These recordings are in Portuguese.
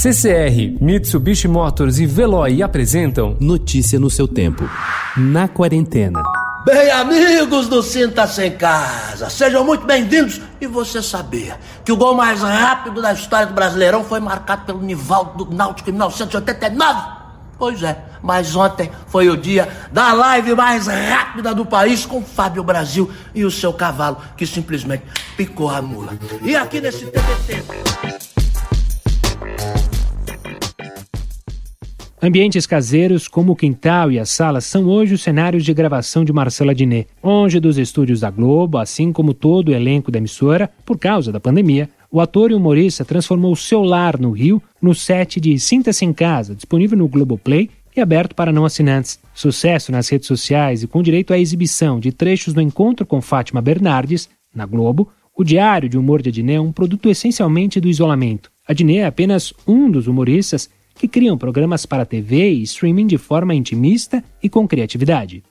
CCR, Mitsubishi Motors e Veloy apresentam Notícia no seu tempo. Na quarentena. Bem, amigos do Sinta Sem Casa, sejam muito bem-vindos. E você sabia que o gol mais rápido da história do Brasileirão foi marcado pelo Nivaldo do Náutico em 1989? Pois é, mas ontem foi o dia da live mais rápida do país com Fábio Brasil e o seu cavalo que simplesmente picou a mula. E aqui nesse TBT. Ambientes caseiros como o quintal e a sala são hoje os cenários de gravação de Marcela Diné. Longe dos estúdios da Globo, assim como todo o elenco da emissora, por causa da pandemia, o ator e humorista transformou seu lar no Rio no set de Sinta-se em Casa, disponível no Globoplay e aberto para não assinantes. Sucesso nas redes sociais e com direito à exibição de trechos do encontro com Fátima Bernardes, na Globo, o Diário de Humor de Adnet é um produto essencialmente do isolamento. Adnet é apenas um dos humoristas que criam programas para TV e streaming de forma intimista e com criatividade.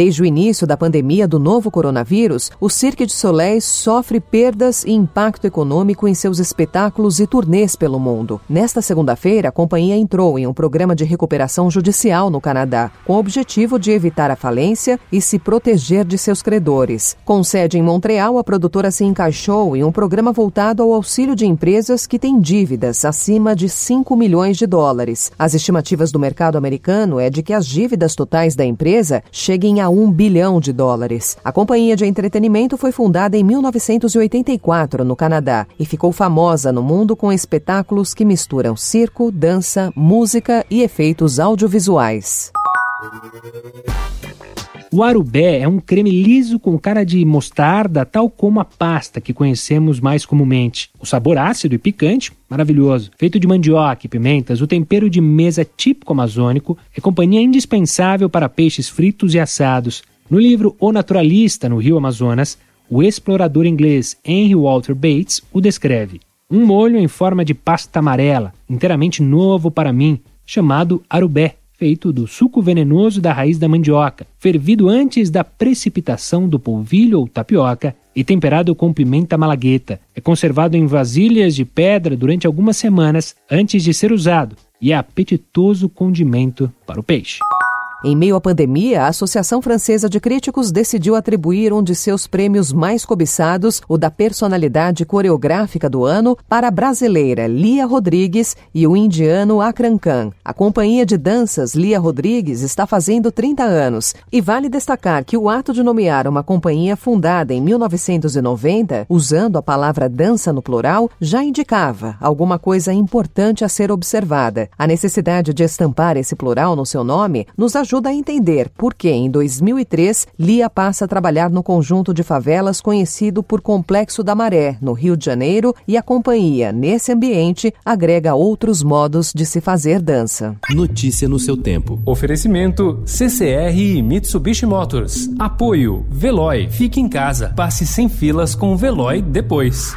Desde o início da pandemia do novo coronavírus, o Cirque du Soleil sofre perdas e impacto econômico em seus espetáculos e turnês pelo mundo. Nesta segunda-feira, a companhia entrou em um programa de recuperação judicial no Canadá, com o objetivo de evitar a falência e se proteger de seus credores. Com sede em Montreal, a produtora se encaixou em um programa voltado ao auxílio de empresas que têm dívidas acima de 5 milhões de dólares. As estimativas do mercado americano é de que as dívidas totais da empresa cheguem a um bilhão de dólares. A companhia de entretenimento foi fundada em 1984 no Canadá e ficou famosa no mundo com espetáculos que misturam circo, dança, música e efeitos audiovisuais. O arubé é um creme liso com cara de mostarda, tal como a pasta que conhecemos mais comumente. O sabor ácido e picante, maravilhoso. Feito de mandioca e pimentas, o tempero de mesa típico amazônico é companhia indispensável para peixes fritos e assados. No livro O Naturalista no Rio Amazonas, o explorador inglês Henry Walter Bates o descreve. Um molho em forma de pasta amarela, inteiramente novo para mim, chamado arubé feito do suco venenoso da raiz da mandioca, fervido antes da precipitação do polvilho ou tapioca e temperado com pimenta malagueta. É conservado em vasilhas de pedra durante algumas semanas antes de ser usado e é apetitoso condimento para o peixe. Em meio à pandemia, a Associação Francesa de Críticos decidiu atribuir um de seus prêmios mais cobiçados, o da personalidade coreográfica do ano, para a brasileira Lia Rodrigues e o indiano Akran Khan. A companhia de danças Lia Rodrigues está fazendo 30 anos e vale destacar que o ato de nomear uma companhia fundada em 1990, usando a palavra dança no plural, já indicava alguma coisa importante a ser observada. A necessidade de estampar esse plural no seu nome nos ajuda ajuda a entender por que, em 2003, Lia passa a trabalhar no conjunto de favelas conhecido por Complexo da Maré, no Rio de Janeiro, e a companhia, nesse ambiente, agrega outros modos de se fazer dança. Notícia no seu tempo. Oferecimento CCR e Mitsubishi Motors. Apoio Veloy. Fique em casa. Passe sem filas com o Veloy depois.